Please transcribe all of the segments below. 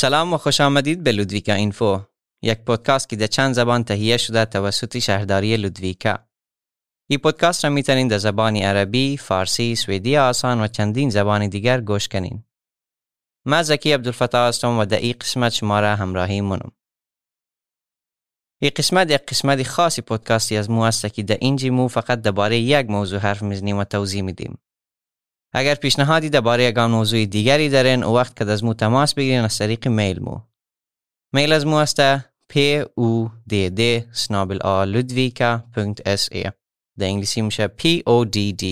سلام و خوش آمدید به لودویکا اینفو یک پادکست که در چند زبان تهیه شده توسط شهرداری لودویکا این پادکست را می‌تونید در زبان عربی، فارسی، سوئدی آسان و چندین زبان دیگر گوش کنین. من زکی عبدالفتاح هستم و در این قسمت شما را همراهی منم. این قسمت یک قسمت خاصی پادکاستی از مو است که در اینجی مو فقط درباره یک موضوع حرف می‌زنیم و توضیح میدیم. اگر پیشنهادی درباره یگان موضوع دیگری دارین او وقت که از مو تماس بگیرین از طریق میل مو. میل از مو است p u d d snabel a ludvika.se در انگلیسی میشه p o d d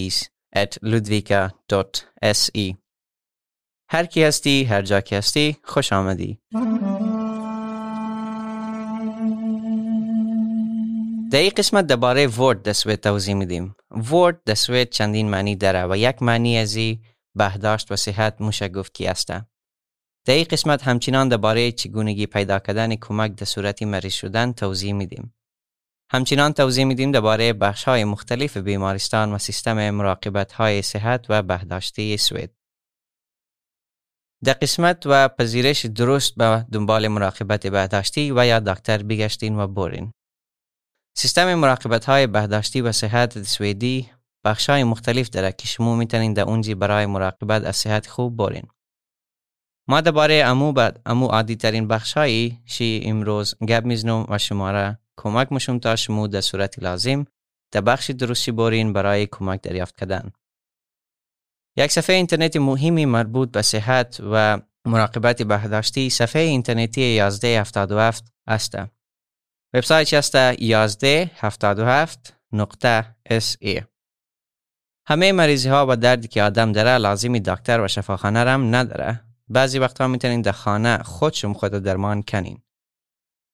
at ludvika.se هر کی هستی هر جا کی هستی خوش آمدی. در این قسمت درباره ورد در سوید توضیح میدیم. ورد در سوید چندین معنی داره و یک معنی ازی بهداشت و صحت موشه گفت کی است در این قسمت همچنان درباره چگونگی پیدا کردن کمک در صورت مریض شدن توضیح میدیم. همچنان توضیح میدیم درباره بخش های مختلف بیمارستان و سیستم مراقبت های صحت و بهداشتی سوید در قسمت و پذیرش درست به دنبال مراقبت بهداشتی و یا دکتر بگشتین و بورین. سیستم مراقبت های بهداشتی و صحت سویدی بخش های مختلف داره که شما می‌تونین در اونجی برای مراقبت از صحت خوب بورین. ما درباره امو بعد امو عادی ترین بخش هایی شی امروز گپ می‌زنم و شما را کمک مشم تا شما در صورت لازم در بخش درستی بورین برای کمک دریافت کردن. یک صفحه اینترنت مهمی مربوط به صحت و مراقبت بهداشتی صفحه اینترنتی 1177 است. وبسایت است 1177 نقطه ای همه مریضی ها و دردی که آدم داره لازمی دکتر و شفاخانه رم نداره. بعضی وقتها می‌تونین در خانه خودشون خود درمان کنین.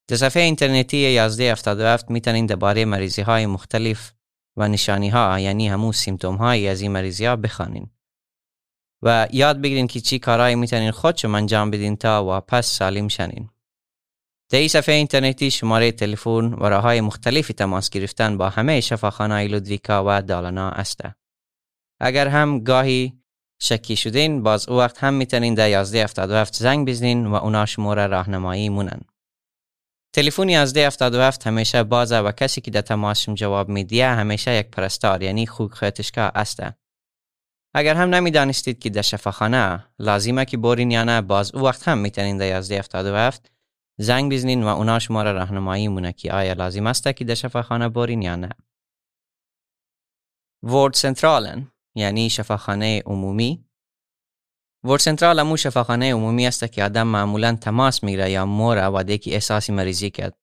در صفحه اینترنتی 1177 می‌تونین درباره مریضی های مختلف و نشانی ها یعنی همون سیمتوم های از این مریضی ها بخوانین. و یاد بگیرین که چی کارهایی می‌تونین خودشون انجام بدین تا واپس سالم شنین. در صفحه اینترنتی شماره تلفن و راه های مختلفی تماس گرفتن با همه شفاخانه لودویکا و دالنا است. اگر هم گاهی شکی شدین باز او وقت هم می‌تونین در 1177 زنگ بزنین و اونا شماره راهنمایی مونن. تلفن 1177 همیشه بازه و کسی که در تماس جواب میدیه همیشه یک پرستار یعنی خوک خیتشکا است. اگر هم نمی‌دانستید که در شفاخانه لازمه که بورین یا نه باز او وقت هم می‌تونین در 1177 زنگ بزنین و اونا شما را راهنمایی مونه که آیا لازم است که در شفاخانه برین یا نه. ورد سنترالن یعنی شفاخانه عمومی. ورد سنترال امو شفاخانه عمومی است که آدم معمولا تماس می‌گیره یا مور و که احساسی مریضی کرد.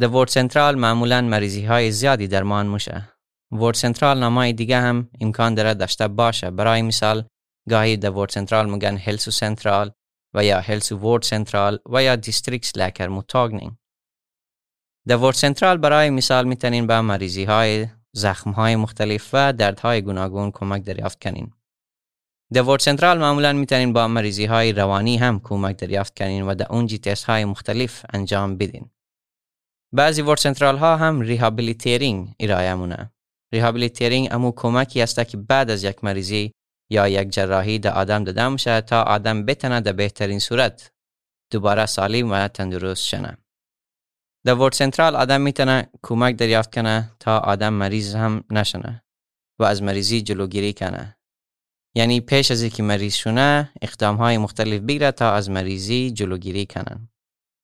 در ورد سنترال معمولا مریضی های زیادی درمان میشه ورد سنترال نامای دیگه هم امکان داره داشته باشه. برای مثال گاهی در ورد سنترال میگن هلسو سنترال و یا hälsovårdcentral و یا distriktsläkarmottagning. در vårdcentral برای مثال می‌تونین به مریضی های زخم های مختلف و دردهای گوناگون کمک دریافت کنین. در vårdcentral معمولا می‌تونین با مریضی های روانی هم کمک دریافت کنین و در اونجی تست های مختلف انجام بدین. بعضی vårdcentral ها هم rehabilitering ارائه مونه. rehabilitering امو کمکی است که بعد از یک مریضی یا یک جراحی در آدم داده میشه تا آدم بتونه در بهترین صورت دوباره سالم و تندرست شنه. در ورد سنترال آدم می‌تونه کمک دریافت کنه تا آدم مریض هم نشنه و از مریضی جلوگیری کنه. یعنی پیش از اینکه مریض شونه اقدام های مختلف بگیره تا از مریضی جلوگیری کنن.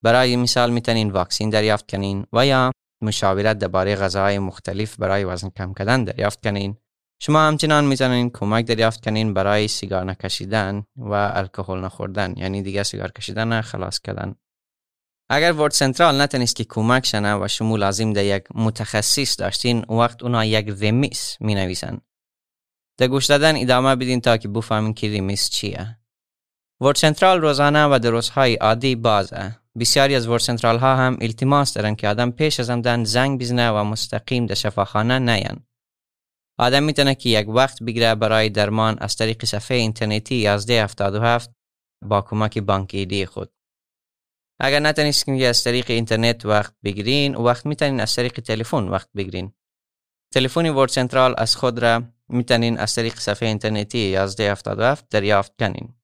برای مثال می‌تونین واکسین دریافت کنین و یا مشاورت درباره غذاهای مختلف برای وزن کم کردن دریافت کنین شما همچنان می‌تونین کمک دریافت کنین برای سیگار نکشیدن و الکل نخوردن یعنی دیگه سیگار کشیدن خلاص کردن. اگر ورد سنترال نتونست که کمک شنه و شما لازم در یک متخصص داشتین وقت اونا یک رمیس می نویسن در گوش دادن ادامه بدین تا که بفهمین که رمیس چیه. ورد سنترال روزانه و در روزهای عادی بازه بسیاری از ورد سنترال ها هم التماس دارن که آدم پیش از آمدن زنگ بزنه و مستقیم در شفاخانه نیان. آدم می‌تونه که یک وقت بگیره برای درمان از طریق صفحه اینترنتی 1177 با کمک بانک ایدی خود. اگر نتونید که از طریق اینترنت وقت بگیرین وقت می‌تونین از طریق تلفن وقت بگیرین. تلفن ورد سنترال از خود را می‌تونین از طریق صفحه اینترنتی 1177 دریافت کنین.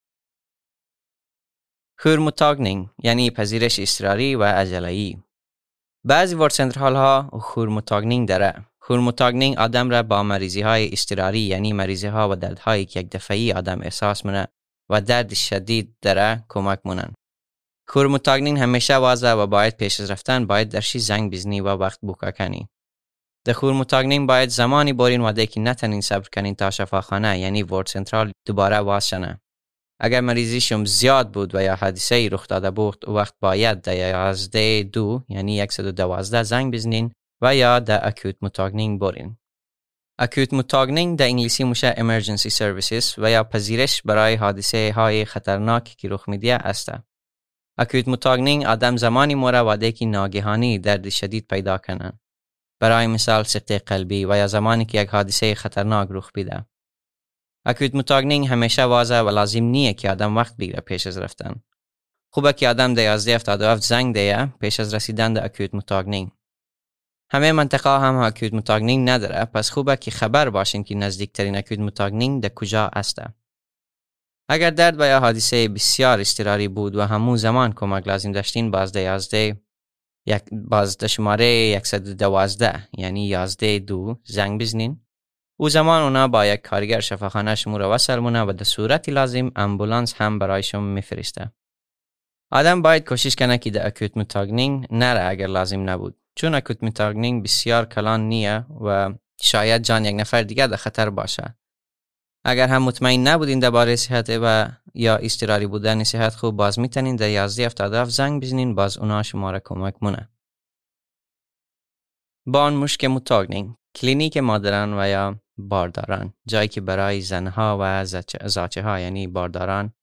خورموتاگنینگ یعنی پذیرش اضطراری و عجله‌ای بعضی ورد سنترال ها خورموتاگنینگ داره خورموتاگنینگ آدم را با مریضی های اضطراری یعنی مریضی ها و درد هایی که یک دفعی آدم احساس منه و درد شدید داره کمک مونن. خورموتاگنین همیشه واضح و باید پیش رفتن باید درشی زنگ بزنی و وقت بوکا کنی. د خورموتاگنین باید زمانی برین و که نتنین صبر کنین تا شفاخانه یعنی ورد سنترال دوباره واز شنه. اگر مریضیشم زیاد بود و یا حادثه ای رخ داده بود وقت باید در یازده دو یعنی 112 زنگ بزنین در akutmottagning برین. akutmottagning در انگلیسی میشه emergency services و یا پذیرش برای حادثه های خطرناک که رخ میده است. akutmottagning آدم زمانی موره واده که ناگهانی درد شدید پیدا کنن. برای مثال سکته قلبی و یا زمانی که یک حادثه خطرناک رخ بیده. akutmottagning همیشه واز و لازم نیه که آدم وقت بگیره پیش از رفتن. خوبه که آدم در 1177 زنگ دیه پیش از رسیدن در akutmottagning. همه منطقه هم akutmottagning نداره پس خوبه که خبر باشین که نزدیکترین akutmottagning در کجا است. اگر درد و یا حادثه بسیار اضطراری بود و همون زمان کمک لازم داشتین باز در 11 یک باز در شماره 112 یعنی 11 دو زنگ بزنین او زمان اونا با یک کارگر شفاخانه شما رو وصل مونه و در صورتی لازم امبولانس هم برایشون میفرسته. آدم باید کوشش کنه که در akutmottagning نره اگر لازم نبود. چون akutmottagning بسیار کلان نیه و شاید جان یک نفر دیگه در خطر باشه. اگر هم مطمئن نبودین درباره صحت و یا اضطراری بودن صحت خوب باز می‌تونین در 1177 زنگ بزنین باز اونا شما را کمک مونه. barnmorskemottagning کلینیک مادران و یا بارداران جایی که برای زنها و زاچه ها یعنی بارداران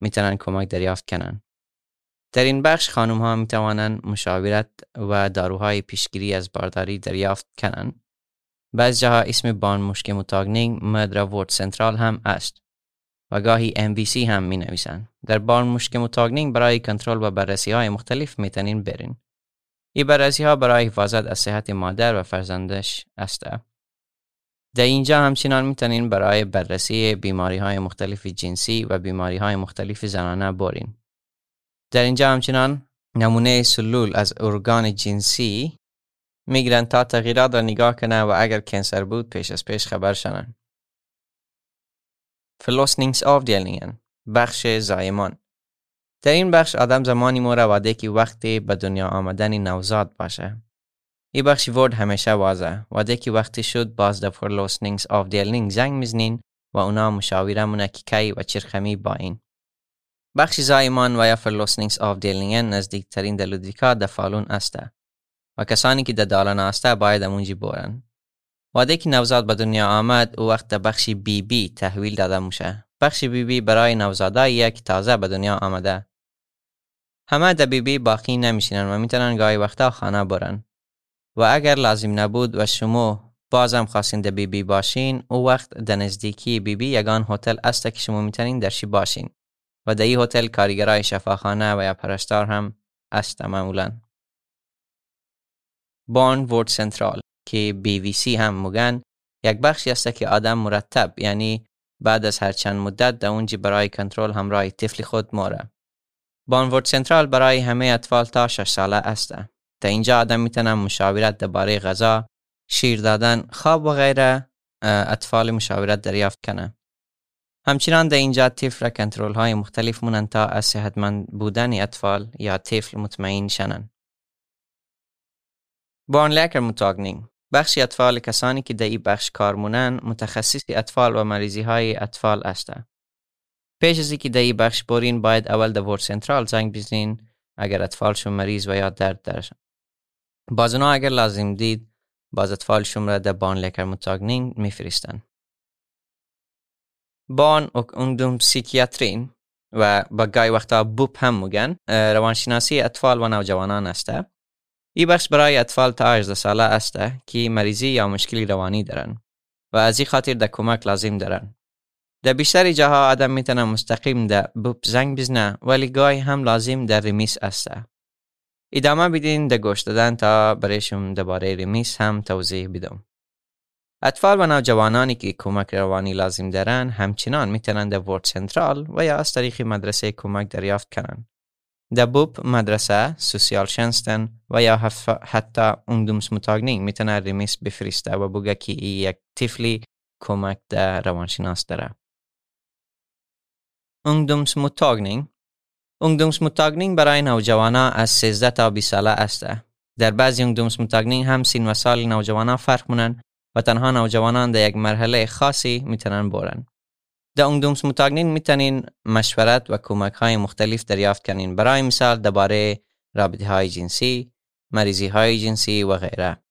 می‌تونن کمک دریافت کنن در این بخش خانم ها می‌توانند مشاورت و داروهای پیشگیری از بارداری دریافت کنند بعض جاها اسم بان مشک متاگنینگ مدرا وورد سنترال هم است و گاهی MVC هم می نویسن. در barnmorskemottagning برای کنترل و بررسی های مختلف می‌تونین برین. این بررسی ها برای حفاظت از صحت مادر و فرزندش است. در اینجا همچنان می‌تونین برای بررسی بیماری های مختلف جنسی و بیماری های مختلف زنانه برین. در اینجا همچنان نمونه سلول از ارگان جنسی می‌گیرن تا تغییرات را نگاه کنه و اگر کنسر بود پیش از پیش خبر شنن. دیلینگن بخش زایمان در این بخش آدم زمانی موره واده که وقتی به دنیا آمدن نوزاد باشه. ای بخش ورد همیشه واضح و که وقتی شد باز در آف دیلینگ زنگ می‌زنین و اونا مشاوره مونه که کی و چرخمی با این. بخش زایمان و یا فرلوسنینگز نزدیکترین در لودویکا در فالون است و کسانی که در دالان است باید امونجی بورن. واده که نوزاد به دنیا آمد او وقت در بخش بی بی تحویل داده میشه. بخش بی بی برای نوزاده یک تازه به دنیا آمده. همه در بی بی باقی نمیشینن و می‌تونن گاهی وقتا خانه برن. و اگر لازم نبود و شما بازم خواستین در بی بی باشین او وقت در نزدیکی بی بی یگان هتل است که شما می‌تونین درشی باشین و در این هتل کارگرای شفاخانه و یا پرستار هم است معمولا بان ورد سنترال که بی وی سی هم مگن یک بخشی است که آدم مرتب یعنی بعد از هر چند مدت در اونجی برای کنترل همراه طفل خود موره. vårdcentral برای همه اطفال تا 6 ساله است. تا اینجا آدم می‌تونه مشاورت درباره غذا شیر دادن خواب و غیره اطفال مشاورت دریافت کنه همچنان در اینجا طفل کنترل های مختلف مونن تا از صحتمند بودن اطفال یا طفل مطمئن شنن barnläkarmottagning بخشی اطفال کسانی که در این بخش کار مونن متخصص اطفال و مریضی های اطفال است. پیش از اینکه در این بخش برین باید اول در vårdcentral زنگ بزنین اگر اطفالشون مریض و یا درد دارن باز اگر لازم دید باز اطفالشون را در barnläkarmottagning میفرستن barn- och ungdomspsykiatrin و یا گای وقتا BUP هم مگن روانشناسی اطفال و نوجوانان است ای بخش برای اطفال تا 18 ساله است که مریضی یا مشکلی روانی دارن و از این خاطر در کمک لازم دارن در بیشتر جاها آدم می‌تونه مستقیم در بوب زنگ بزنه ولی گاهی هم لازم در رمیس است ادامه بدین در گوش دادن تا برایشون درباره رمیس هم توضیح بدم. اطفال و نوجوانانی که کمک روانی لازم دارن همچنان می‌تونن در ورد سنترال و یا از طریق مدرسه کمک دریافت کنن. بوب مدرسه سوسیال شنستن و یا حتی ungdomsmottagning می‌تونه ریمیس بفرسته و بگه که یک طفلی کمک در روانشناس داره. ungdomsmottagning ungdomsmottagning برای نوجوانا از 13 تا 20 ساله است. در بعضی ungdomsmottagning هم سین و سال نوجوانا فرق مونن و تنها نوجوانان در یک مرحله خاصی می‌تونن برن. در اونگدومس متاگنین می‌تونین مشورت و کمک های مختلف دریافت کنین برای مثال درباره رابطه های جنسی، مریضی های جنسی و غیره.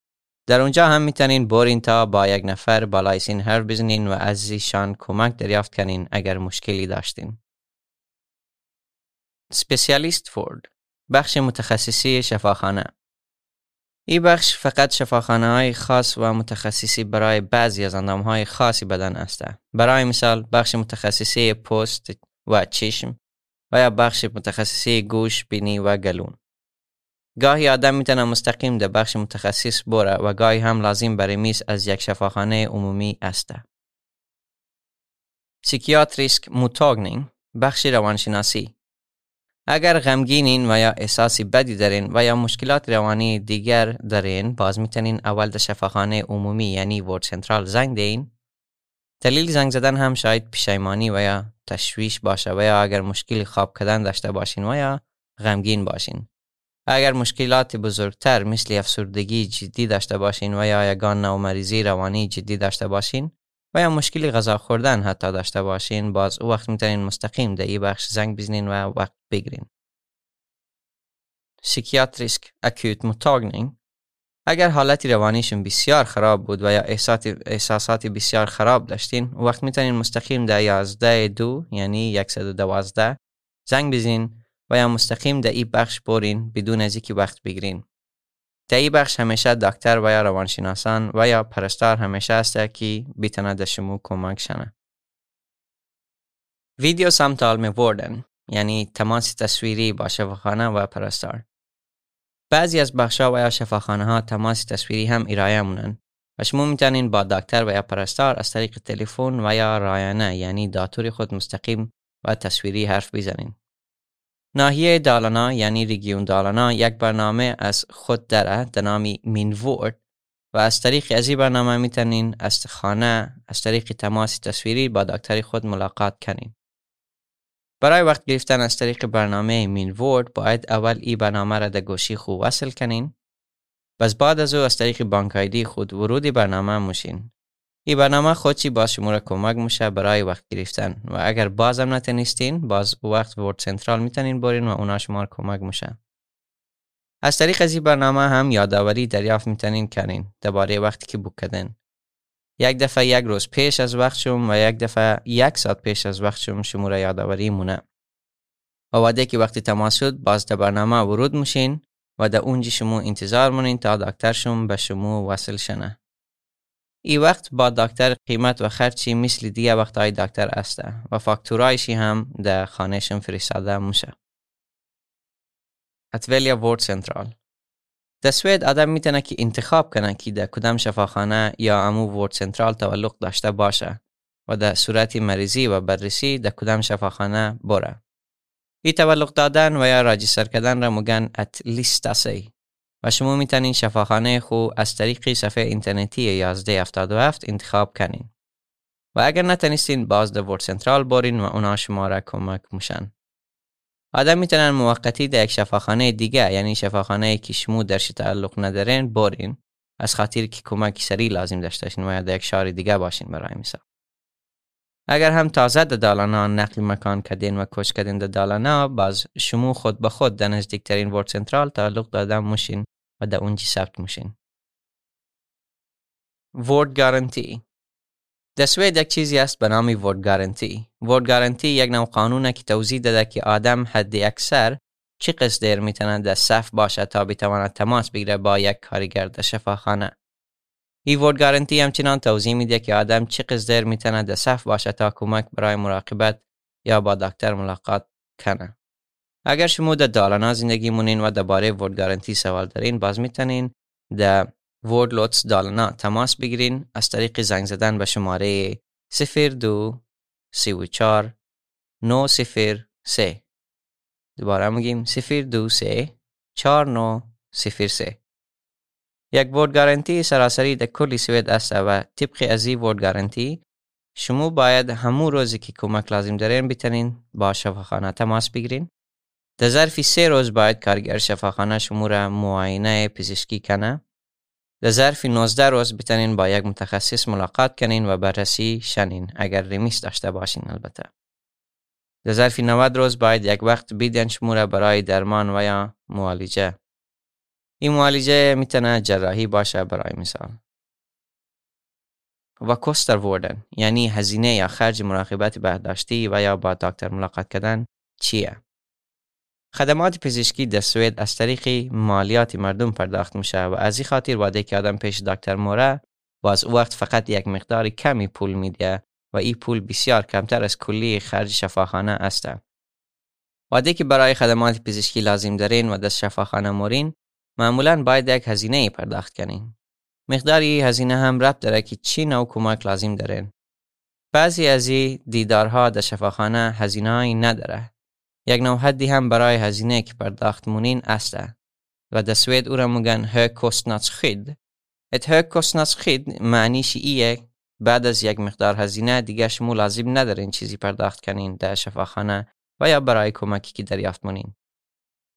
در اونجا هم می‌تونین بورین تا با یک نفر بالای سین هر بزنین و از ایشان کمک دریافت کنین اگر مشکلی داشتین. سپیسیالیست فورد بخش متخصصی شفاخانه این بخش فقط شفاخانه های خاص و متخصصی برای بعضی از اندام های خاصی بدن است. برای مثال بخش متخصصی پوست و چشم و یا بخش متخصصی گوش، بینی و گلون. گاهی آدم می‌تونه مستقیم در بخش متخصص بره و گاهی هم لازم برای میز از یک شفاخانه عمومی است. psykiatrisk mottagning بخش روانشناسی اگر غمگینین و یا احساسی بدی دارین و یا مشکلات روانی دیگر دارین باز می‌تونین اول در شفاخانه عمومی یعنی vårdcentral زنگ دین دلیل زنگ زدن هم شاید پریشانی و یا تشویش باشه و یا اگر مشکل خواب کردن داشته باشین و یا غمگین باشین. اگر مشکلات بزرگتر مثل افسردگی جدی داشته باشین و یا یگان نو مریضی روانی جدی داشته باشین و یا مشکلی غذا خوردن حتی داشته باشین باز او وقت می‌تونین مستقیم در این بخش زنگ بزنین و وقت بگیرین. psykiatrisk akutmottagning اگر حالت روانیشون بسیار خراب بود و یا احساسات بسیار خراب داشتین وقت می‌تونین مستقیم در 11 دو یعنی 112 زنگ بزنین و یا مستقیم در این بخش برین بدون از اینکه وقت بگیرین. در بخش همیشه دکتر و یا روانشناسان و یا پرستار همیشه است که بیتنه در شما کمک شنه. ویدیو سمتال می بردن یعنی تماس تصویری با شفاخانه و پرستار. بعضی از بخشا و یا شفاخانه ها تماس تصویری هم ارائه مونن و شما می‌تونین با دکتر و یا پرستار از طریق تلفن و یا رایانه یعنی داتور خود مستقیم و تصویری حرف بزنین. ناحیه دالانا یعنی ریگیون دالانا یک برنامه از خود داره در نامی مینورد و از طریق از این برنامه می‌تونین از خانه از طریق تماس تصویری با دکتر خود ملاقات کنین. برای وقت گرفتن از طریق برنامه مینورد باید اول این برنامه را در گوشی خود وصل کنین. بس بعد از او از طریق بانک خود ورود برنامه موشین. این برنامه خودشی با شما را کمک میشه برای وقت گرفتن. و اگر بازم نتونستین باز وقت ورد سنترال می‌تونین برین و اونا شما را کمک میشه. از طریق از این برنامه هم یادآوری دریافت می‌تونین کنین درباره وقتی که بوک کردن یک دفعه یک روز پیش از وقت شم و یک دفعه یک ساعت پیش از وقت شم شما را یادآوری مونه. و وعده که وقتی تماس شد باز در برنامه ورود میشین و در اونجا شما انتظار مونین تا دکتر شما به شما وصل شنه. ای وقت با دکتر قیمت و خرچی مثل دیگه وقت های دکتر است و فاکتورایشی هم در خانهشون فرستاده میشه. اتولیا وورد سنترال در سوید آدم می‌تونه که انتخاب کنه که در کدام شفاخانه یا امو وورد سنترال تعلق داشته باشه و در صورت مریضی و بررسی در کدام شفاخانه بره. ای تعلق دادن و یا راجستر کردن را مگن ات لیستاسی و شما می‌تونین شفاخانه خو از طریق صفحه اینترنتی 1177 انتخاب کنین. و اگر نتونستین باز در سنترال برین و اونا شما را کمک میشن. آدم می‌تونن موقتی در یک شفاخانه دیگه یعنی شفاخانه که شما درش تعلق ندارین برین از خاطر که کمک سری لازم داشته باشین و در یک شهر دیگه باشین برای مثال. اگر هم تازه در دالانا نقل مکان کردین و کش کردین در دالانا باز شما خود به خود در نزدیکترین ورد سنترال تعلق دادن موشین و در اونجا ثبت میشین. ورد گارنتی در سوید یک چیزی است به نام ورد گارنتی ورد گارنتی یک نوع قانونه که توضیح داده که آدم حد اکثر چی قصدر می‌تونه در صف باشه تا بتواند تماس بگیره با یک کارگر در شفاخانه. ای ورد گارنتی همچنان توضیح میده که آدم چی قصدر می‌تونه در صف باشه تا کمک برای مراقبت یا با دکتر ملاقات کنه. اگر شما در دالانا زندگی مونین و درباره ورد گارنتی سوال دارین باز می‌تونین در ورد لوتس دالانا تماس بگیرین. از طریق زنگ زدن به شماره 02 34 903 دوباره میگیم سفیر دو سه چار نو سفیر سه. یک ورد گارنتی سراسری در کلی سوید است و طبق از این ورد گارنتی شما باید همون روزی که کمک لازم دارین بتنین با شفاخانه تماس بگیرین. در ظرف سه روز باید کارگر شفاخانه شما را معاینه پزشکی کنه در ظرف 19 روز بتنین با یک متخصص ملاقات کنین و بررسی شنین اگر ریمیس داشته باشین البته در ظرف 90 روز باید یک وقت بیدین شما برای درمان و یا معالجه این معالجه می‌تونه جراحی باشه برای مثال و کوستر وردن یعنی هزینه یا خرج مراقبت بهداشتی و یا با دکتر ملاقات کردن چیه خدمات پزشکی در سوئد از طریق مالیات مردم پرداخت میشه و از این خاطر واده که آدم پیش دکتر موره و از او وقت فقط یک مقدار کمی پول میده و این پول بسیار کمتر از کلی خرج شفاخانه است. واده که برای خدمات پزشکی لازم دارین و در شفاخانه مورین معمولا باید یک هزینه پرداخت کنین. مقداری هزینه هم ربط داره که چی نوع کمک لازم دارین. بعضی از این دیدارها در شفاخانه هزینه نداره یک نوع حدی هم برای هزینه که پرداخت مونین است. و در سوید او را مگن ه خید ات ه خید معنیش ایه بعد از یک مقدار هزینه دیگه شما لازم ندارین چیزی پرداخت کنین در شفاخانه و یا برای کمکی که دریافت مونین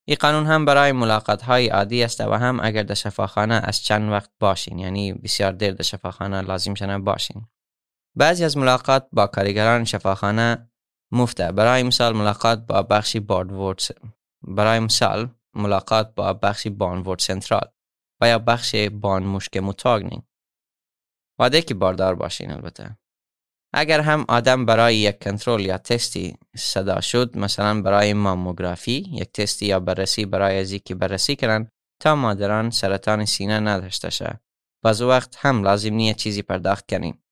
این قانون هم برای ملاقات های عادی است و هم اگر در شفاخانه از چند وقت باشین یعنی بسیار دیر در شفاخانه لازم شنه باشین. بعضی از ملاقات با کارگران شفاخانه مفته برای مثال ملاقات با بخشی باردورد برای مثال ملاقات با بخشی بانورد سنترال و یا بخش بان مشک متاگنینگ واده که باردار باشین البته. اگر هم آدم برای یک کنترل یا تستی صدا شد مثلا برای ماموگرافی یک تستی یا بررسی برای ازی که بررسی کنن تا مادران سرطان سینه نداشته شه. بعض وقت هم لازم نیه چیزی پرداخت کنیم.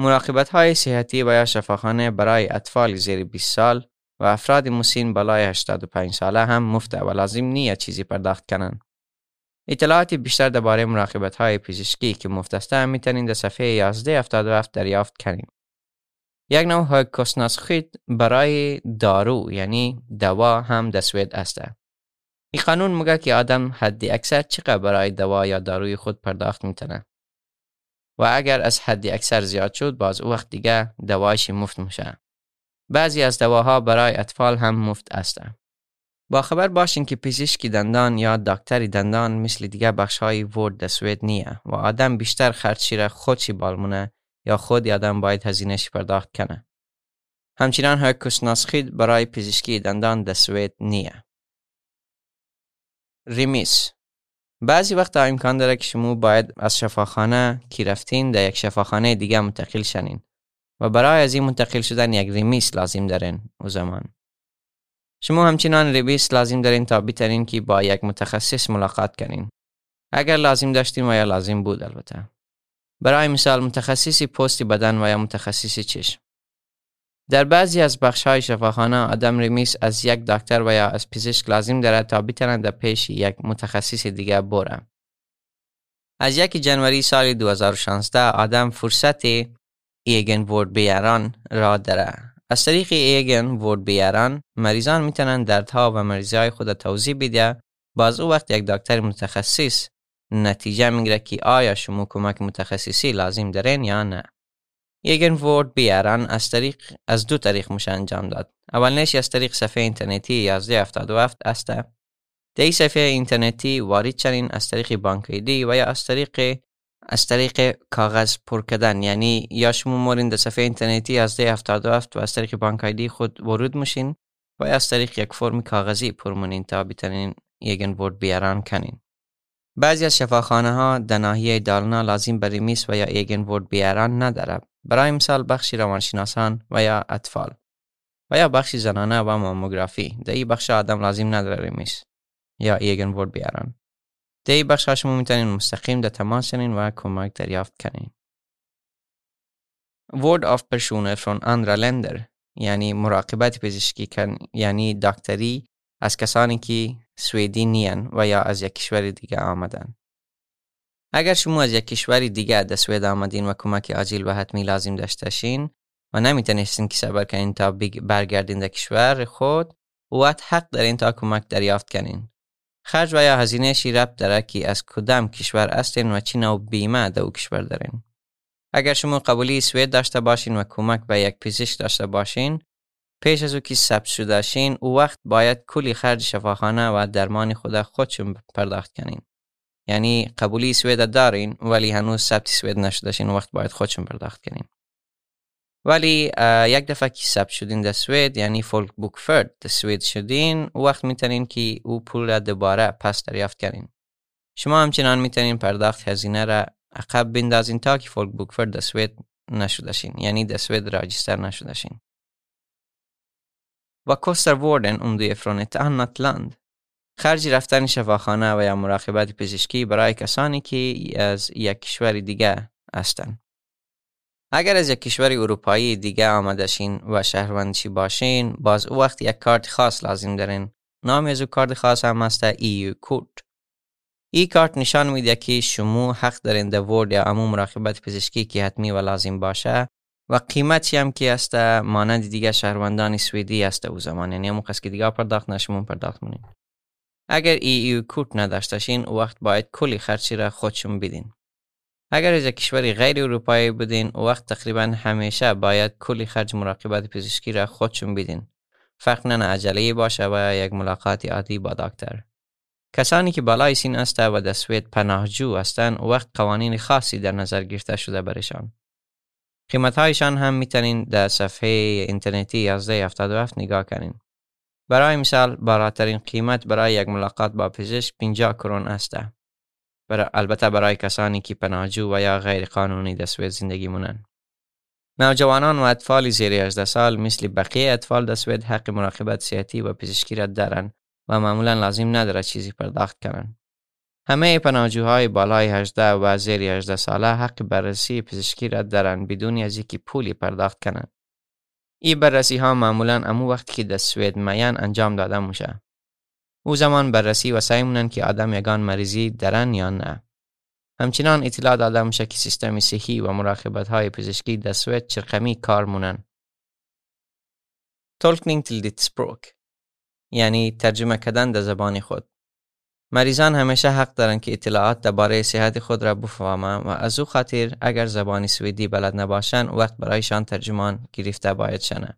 مراقبت های صحتی و یا شفاخانه برای اطفال زیر 20 سال و افراد مسین بالای 85 ساله هم مفته و لازم نیه چیزی پرداخت کنند. اطلاعاتی بیشتر درباره مراقبت های پزشکی که مفت است می‌تونید در صفحه 1177 دریافت کنید. یک نوع های خید برای دارو یعنی دوا هم در سوید است. این قانون میگه که آدم حدی اکثر چقدر برای دوا یا داروی خود پرداخت می‌تونه. و اگر از حدی اکثر زیاد شد باز او وقت دیگه دوایش مفت میشه. بعضی از دواها برای اطفال هم مفت هستند. با خبر باشین که پزشکی دندان یا دکتری دندان مثل دیگه بخش های ورد دسوید نیه و آدم بیشتر خرچی را خودشی بالمونه یا خود آدم باید هزینهش پرداخت کنه. همچنان های کسناسخید برای پزشکی دندان دسوید نیه. ریمیس بعضی وقت امکان داره که شما باید از شفاخانه که رفتین در یک شفاخانه دیگه منتقل شنین و برای از این منتقل شدن یک remiss لازم دارین او زمان. شما همچنان remiss لازم دارین تا بترین که با یک متخصص ملاقات کنین. اگر لازم داشتین و یا لازم بود البته. برای مثال متخصصی پوست بدن و یا متخصصی چشم. در بعضی از بخش های شفاخانه آدم remiss از یک دکتر و یا از پزشک لازم دارد تا بتوانند در پیش یک متخصص دیگر بره. از یک جنوری سال 2016 آدم فرصت ایگن ورد بیاران را داره. از طریق ایگن ورد بیاران مریضان می‌تونن دردها و مریضی های خود توضیح بده باز او وقت یک دکتر متخصص نتیجه می‌گیره که آیا شما کمک متخصصی لازم دارین یا نه. یگن ورد بیارن از طریق از دو طریق میشه انجام داد. اولنش از طریق صفحه اینترنتی 1177 است این صفحه اینترنتی وارد چنین از طریق بانک ایدی و یا از طریق از طریق کاغذ پر کردن. یعنی یا شما مورین در صفحه اینترنتی از 1177 و از طریق بانک ایدی خود ورود میشین و یا از طریق یک فرم کاغذی پر مونین تا بتونین یگن ورد بیارن کنین. بعضی از شفاخانه ها در ناحیه دالنا لازم برای میس و یا ایگن ورد بیاران نداره. برای مثال بخشی روانشناسان و یا اطفال و یا بخشی زنانه و ماموگرافی. در این بخش آدم لازم نداره میس یا ایگن ورد بیارن. در این بخش شما می‌تونین مستقیم در تماس و کمک دریافت کنین. Word of personer från andra länder یعنی مراقبت پزشکی کن یعنی دکتری از کسانی که سویدی نیان و یا از یک کشور دیگه آمدن. اگر شما از یک کشور دیگه در سوید آمدین و کمک عاجل و حتمی لازم داشته شین و نمی‌تونستین که صبر کنین تا برگردین در کشور خود وقت حق دارین تا کمک دریافت کنین. خرج و یا هزینهشی ربط داره از کدام کشور هستین و چی نوع بیمه در او کشور دارین. اگر شما قبولی سوید داشته باشین و کمک به یک پزشک داشته باشین پیش از او که ثبت شده شین او وقت باید کلی خرج شفاخانه و درمان خود خودشون پرداخت کنین یعنی قبولی سوید دارین ولی هنوز ثبت سوید نشده شین وقت باید خودشون پرداخت کنین. ولی یک دفعه که ثبت شدین در سوید یعنی فولک بوک فرد در سوید شدین وقت می‌تونین که او پول را دوباره پس دریافت کنین. شما همچنان می‌تونین پرداخت هزینه را عقب بندازین تا که فولک بوک فرد در سوید نشده شین یعنی در سوید راجستر نشده شین و کستر وردن اون från ett annat land خرج رفتن شفاخانه و یا مراقبت پزشکی برای کسانی که از یک کشور دیگه هستند. اگر از یک کشور اروپایی دیگه آمده شین و شهروندشی باشین باز او وقت یک کارت خاص لازم دارین. نام از او کارت خاص هم هست EU کورت. این کارت نشان میده که شما حق دارین در ورد یا امو مراقبت پزشکی که حتمی و لازم باشه و قیمتی هم که است مانند دیگه شهروندان سوئدی است او زمان یعنی همون که دیگه پرداخت نشمون پرداخت مونین. اگر ای ایو کورت نداشتشین وقت باید کلی خرچی را خودشون بدین. اگر از کشوری غیر اروپایی بودین وقت تقریبا همیشه باید کلی خرج مراقبت پزشکی را خودشون بدین. فرق نه عجله باشه و یک ملاقات عادی با دکتر. کسانی که بالای سین است و در سوید پناهجو هستند وقت قوانین خاصی در نظر گرفته شده برشان قیمت هایشان هم می‌تونین در صفحه اینترنتی 1177 نگاه کنین. برای مثال بالاترین قیمت برای یک ملاقات با پزشک 50 کرون است. برای البته برای کسانی که پناهجو و یا غیر قانونی سوئد زندگی مونن. نوجوانان و اطفال زیر 18 سال مثل بقیه اطفال سوئد حق مراقبت صحتی و پزشکی را دارند و معمولا لازم نداره چیزی پرداخت کنند. همه پناهجوهای بالای 18 و زیر 18 ساله حق بررسی پزشکی را دارند بدون از اینکه پولی پرداخت کنند. این بررسی ها معمولا امو وقتی که در سوید میان انجام داده میشه. او زمان بررسی و سعی مونن که آدم یگان مریضی دارن یا نه. همچنان اطلاع داده میشه که سیستم صحی و مراقبت های پزشکی در سوید چرقمی کار مونن. تولکنینگ ditt یعنی ترجمه کردن در زبان خود. مریضان همیشه حق دارند که اطلاعات درباره صحت خود را بفهمند و از او خاطر اگر زبان سوئدی بلد نباشند وقت برایشان ترجمان گرفته باید شنه.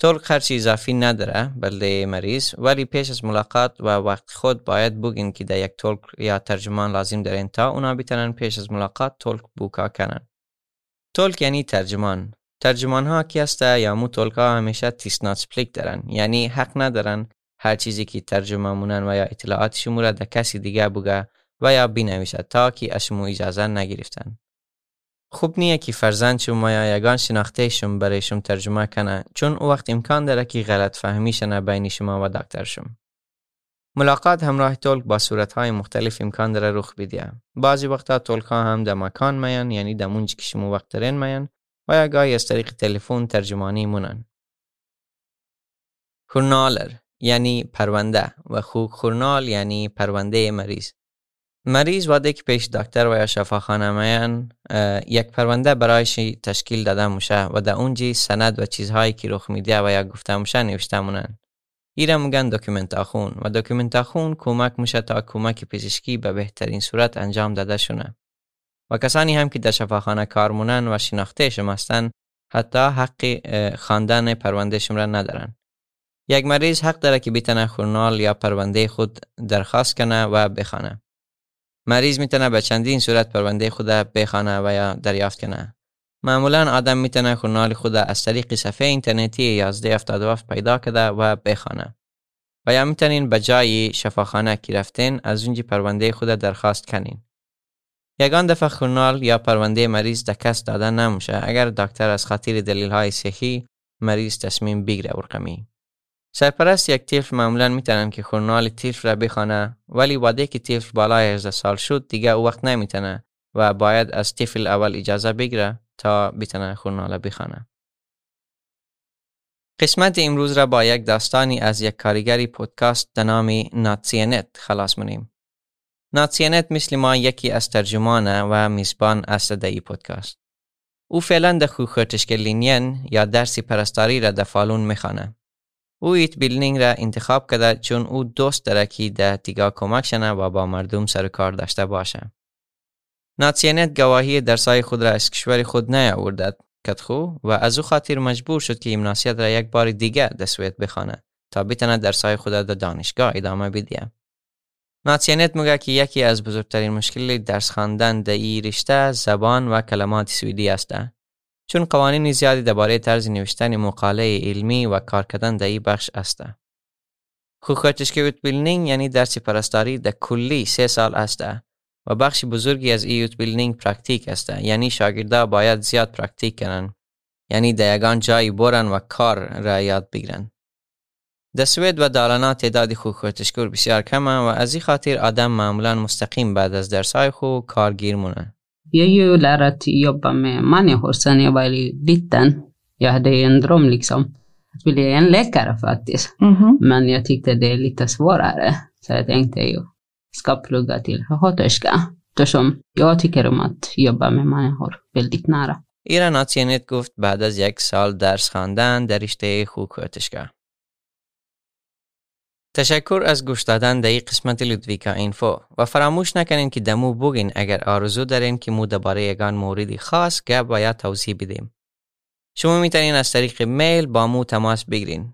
tolk خرچی اضافی نداره بلده مریض ولی پیش از ملاقات و وقت خود باید بگین که در یک tolk یا ترجمان لازم دارین تا اونا بتونن پیش از ملاقات tolk boka کنن. tolk یعنی ترجمان. ترجمان ها کی هسته یا مو tolk ها همیشه tystnadsplikt دارن یعنی حق ندارن هر چیزی که ترجمه مونن و یا اطلاعات شما را در کسی دیگه بگه و یا بینویسد تا که از شما اجازه نگرفتن. خوب نیه که فرزند شما یا یگان شناخته شما برای شما ترجمه کنه چون او وقت امکان داره که غلط فهمی شنه بین شما و دکتر شما. ملاقات همراه تولک با صورتهای مختلف امکان داره رخ بدیه. بعضی وقتا تولک ها هم در مکان میان یعنی در مونج که شما وقت دارین میان و یا گاهی از طریق تلفن ترجمانی مونن. کورنالر یعنی پرونده و خوک خورنال یعنی پرونده مریض. مریض واده که پیش دکتر و یا شفاخانه میان یک پرونده برایش تشکیل داده موشه و در اونجی سند و چیزهایی که رخ میده و یا گفته موشه نوشته مونن. ایره میگن دکومنت آخون و دکومنت آخون کمک میشه تا کمک پزشکی به بهترین صورت انجام داده شونه. و کسانی هم که در شفاخانه کار مونن و شناخته شما حتی حق خواندن پرونده را ندارن. یک مریض حق داره که بتونه خورنال یا پرونده خود درخواست کنه و بخوانه. مریض می‌تونه به چندین صورت پرونده خود بخوانه و یا دریافت کنه. معمولا آدم می‌تونه خورنال خود از طریق صفحه اینترنتی 1177 پیدا کرده و بخوانه. و یا می‌تونین به جای شفاخانه که رفتین از اونجی پرونده خود درخواست کنین. یگان دفعه خورنال یا پرونده مریض دکست داده نموشه اگر دکتر از خاطر دلیل های صحی مریض تصمیم بگیره ورقمی. سرپرست یک طفل معمولا می‌تونن که خورنال طفل را بخوانه ولی واده که طفل بالای 18 سال شد دیگه او وقت نمی‌تونه و باید از طفل اول اجازه بگیره تا بتونه خورنال بخوانه. قسمت امروز را با یک داستانی از یک کارگری پودکاست به نام ناتسینت خلاص منیم. ناتسینت مثل ما یکی از ترجمانه و میزبان در ای پودکاست. او فعلا در خوخرتشکلینین یا درسی پرستاری را در فالون می‌خوانه. او utbildning را انتخاب کرده چون او دوست داره که در دیگاه کمک شنه و با مردم سر کار داشته باشه. ناتسینت گواهی درسای خود را از کشور خود نیاوردد کتخو و از او خاطر مجبور شد که gymnasiet را یک بار دیگه در سوید بخوانه تا بتونه درسای خود در دانشگاه ادامه بدیه. ناتسینت میگه که یکی از بزرگترین مشکل درس خواندن در این رشته زبان و کلمات سویدی است چون قوانین زیادی درباره طرز نوشتن مقاله علمی و کار کردن در این بخش است. sjuksköterskeutbildning یعنی درس پرستاری در کلی سه سال است و بخش بزرگی از این utbildning praktik است یعنی شاگردا باید زیاد praktik کنن یعنی در یگان جایی برن و کار را یاد بگیرن. در سوید و دالانا تعداد sjuksköterskor بسیار کمه و از این خاطر آدم معمولا مستقیم بعد از درسای خو کارگیر مونه. Jag är ju lärare att jobba med människor sen jag var liten. Jag hade en dröm liksom att bli en läkare faktiskt. Mm -hmm. Men jag tyckte det är lite svårare. Så jag tänkte ju ska plugga till sköterska. Eftersom jag tycker om att jobba med människor väldigt nära. ایران آتینت گفت بعد از یک سال درس خواندن در رشته خوکوتشگاه. تشکر از گوش دادن در این قسمت لودویکا اینفو و فراموش نکنین که دمو بگین اگر آرزو دارین که مو درباره یگان موردی خاص گپ و یا توضیح بدیم. شما می‌تونین از طریق میل با مو تماس بگیرین.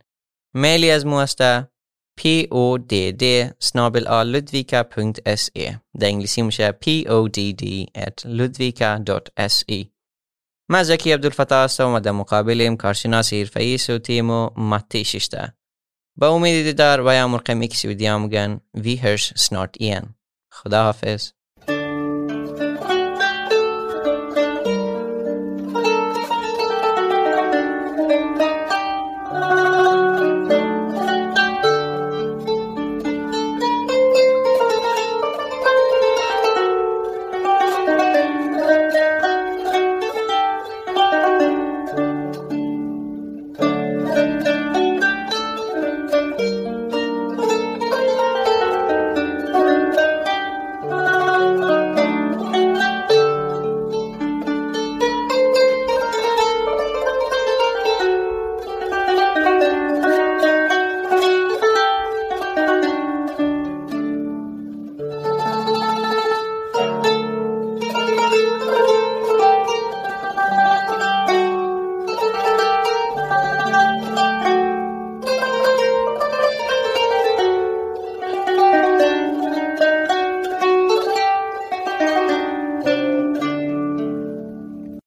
میلی از مو است podd snabel ludvika.se در انگلیسی میشه podd at ludvika.se من زکی عبدالفتاح هستم و در مقابلیم کارشناس حرفه‌ای صوتی مو متی ششته با امید دیدار و یا مرقمی کسی بدیام گن وی هرش سنارت این. خدا حافظ